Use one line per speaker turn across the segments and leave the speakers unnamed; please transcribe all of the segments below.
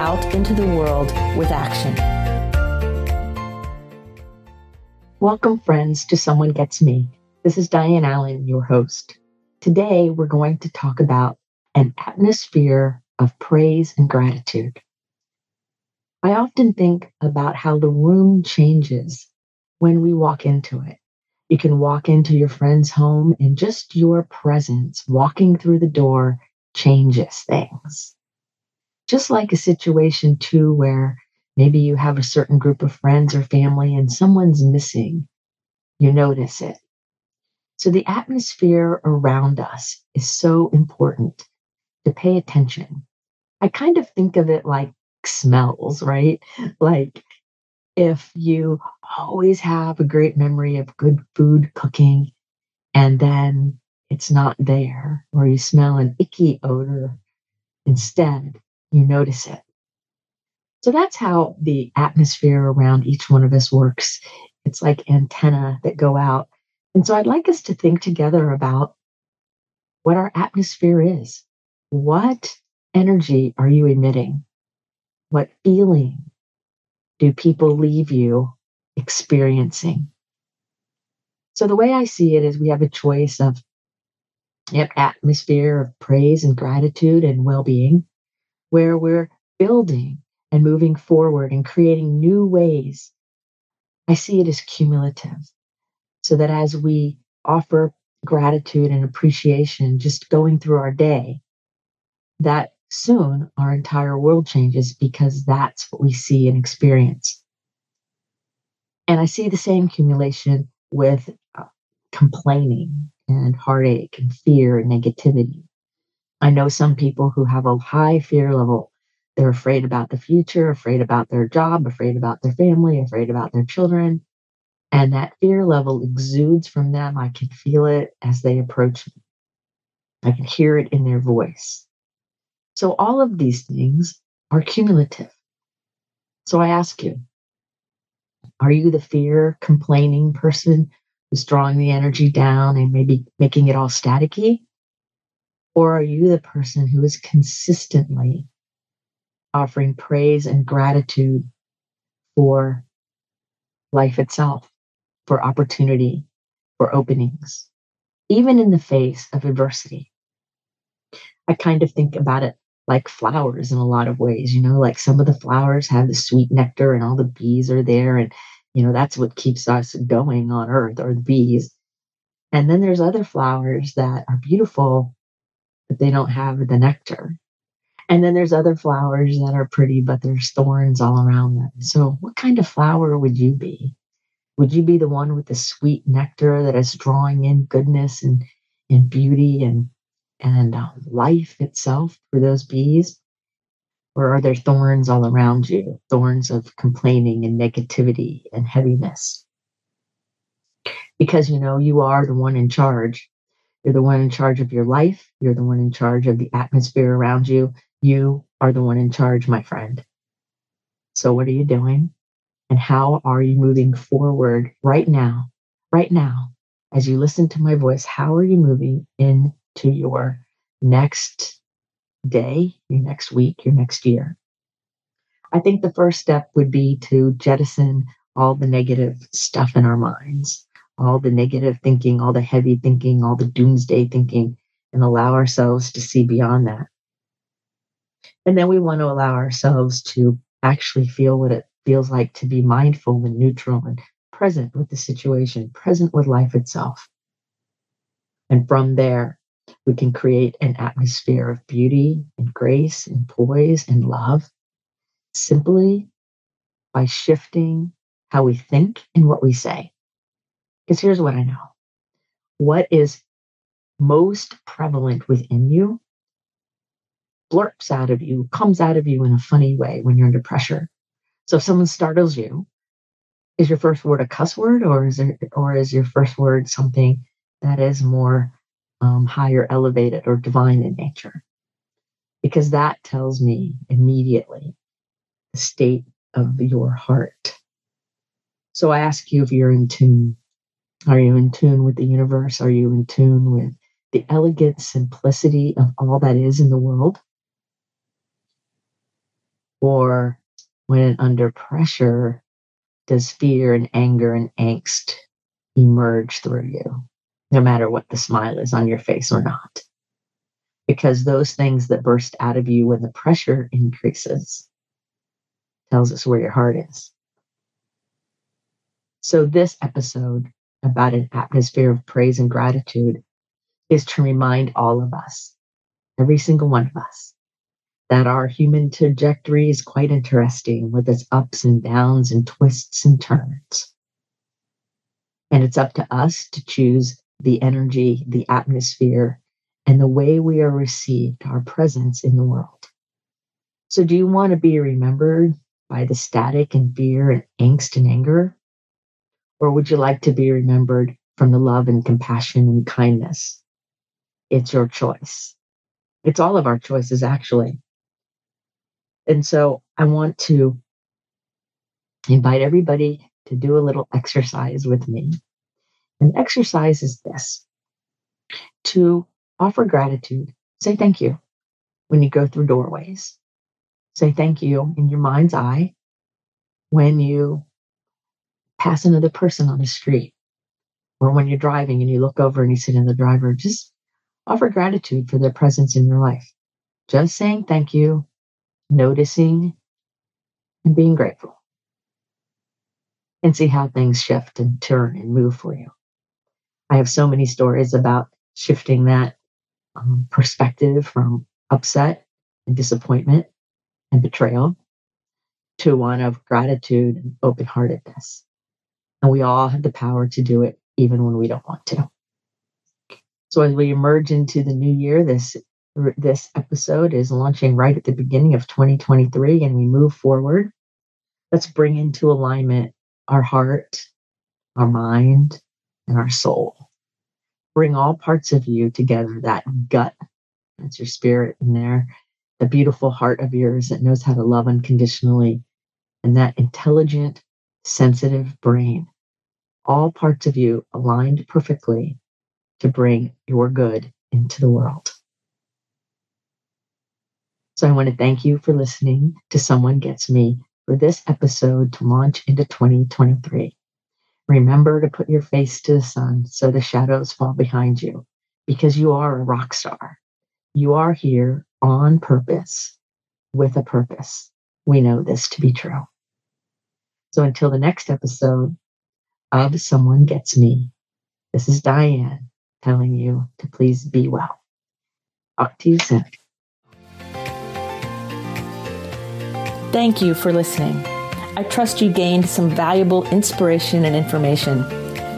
out into the world with action. Welcome, friends, to Someone Gets Me. This is Diane Allen, your host. Today, we're going to talk about an atmosphere of praise and gratitude. I often think about how the room changes when we walk into it. You can walk into your friend's home, and just your presence walking through the door changes things just like a situation too where maybe you have a certain group of friends or family and someone's missing, you notice it. So the atmosphere around us is so important to pay attention. I kind of think of it like smells, right? Like if you always have a great memory of good food cooking and then it's not there, or you smell an icky odor instead, you notice it. So that's how the atmosphere around each one of us works. It's like antenna that go out. And so I'd like us to think together about what our atmosphere is. What energy are you emitting? What feeling do people leave you experiencing? So the way I see it is we have a choice of an atmosphere of praise and gratitude and well-being where we're building and moving forward and creating new ways. I see it as cumulative. So that as we offer gratitude and appreciation just going through our day, that soon our entire world changes because that's what we see and experience. And I see the same accumulation with uh, complaining and heartache and fear and negativity. I know some people who have a high fear level. They're afraid about the future, afraid about their job, afraid about their family, afraid about their children. And that fear level exudes from them. I can feel it as they approach me. I can hear it in their voice. So all of these things are cumulative. So I ask you, are you the fear complaining person who's drawing the energy down and maybe making it all staticky? Or are you the person who is consistently offering praise and gratitude for life itself, for opportunity, for openings, even in the face of adversity? I kind of think about it like flowers in a lot of ways, you know, like some of the flowers have the sweet nectar and all the bees are there. And, you know, that's what keeps us going on earth or the bees. And then there's other flowers that are beautiful but they don't have the nectar. And then there's other flowers that are pretty, but there's thorns all around them. So, what kind of flower would you be? Would you be the one with the sweet nectar that is drawing in goodness and, and beauty and, and uh, life itself for those bees? Or are there thorns all around you? Thorns of complaining and negativity and heaviness? Because you know you are the one in charge you're the one in charge of your life. You're the one in charge of the atmosphere around you. You are the one in charge, my friend. So, what are you doing? And how are you moving forward right now? Right now, as you listen to my voice, how are you moving into your next day, your next week, your next year? I think the first step would be to jettison all the negative stuff in our minds all the negative thinking, all the heavy thinking, all the doomsday thinking, and allow ourselves to see beyond that. And then we want to allow ourselves to actually feel what it feels like to be mindful and neutral and present with the situation, present with life itself. And from there, we can create an atmosphere of beauty and grace and poise and love simply by shifting how we think and what we say. Because here's what I know. What is most prevalent within you blurps out of you, comes out of you in a funny way when you're under pressure. So if someone startles you, is your first word a cuss word or is it or is your first word something that is more um, higher elevated or divine in nature? Because that tells me immediately the state of your heart. So i ask you if you're in tune are you in tune with the universe are you in tune with the elegant simplicity of all that is in the world or when under pressure does fear and anger and angst emerge through you no matter what the smile is on your face or not. Because those things that burst out of you when the pressure increases tells us where your heart is. So, this episode about an atmosphere of praise and gratitude is to remind all of us, every single one of us, that our human trajectory is quite interesting with its ups and downs and twists and turns. And it's up to us to choose the energy, the atmosphere, and the way we are received, our presence in the world. So, do you want to be remembered by the static and fear and angst and anger? Or would you like to be remembered from the love and compassion and kindness? It's your choice. It's all of our choices, actually. And so, I want to invite everybody to do a little exercise with me an exercise is this to offer gratitude. Say thank you when you go through doorways. Say thank you in your mind's eye when you pass another person on the street or when you're driving and you look over and you sit in the driver. Just offer gratitude for their presence in your life. Just saying thank you, noticing, and being grateful. And see how things shift and turn and move for you. I have so many stories about shifting that um, perspective from upset and disappointment and betrayal to one of gratitude and open heartedness. And we all have the power to do it even when we don't want to. So as we emerge into the new year, this this episode is launching right at the beginning of 2023 and we move forward. Let's bring into alignment our heart, our mind, and our soul. Bring all parts of you together that gut, that's your spirit in there, the beautiful heart of yours that knows how to love unconditionally, and that intelligent, sensitive brain. All parts of you aligned perfectly to bring your good into the world. So I want to thank you for listening to Someone Gets Me for this episode to launch into 2023. Remember to put your face to the sun so the shadows fall behind you because you are a rock star. You are here on purpose with a purpose. We know this to be true. So until the next episode of Someone Gets Me, this is Diane telling you to please be well. Talk to you soon.
Thank you for listening. I trust you gained some valuable inspiration and information.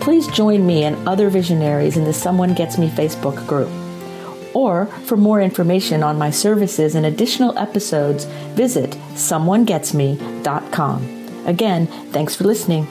Please join me and other visionaries in the Someone Gets Me Facebook group. Or for more information on my services and additional episodes, visit someonegetsme.com. Again, thanks for listening.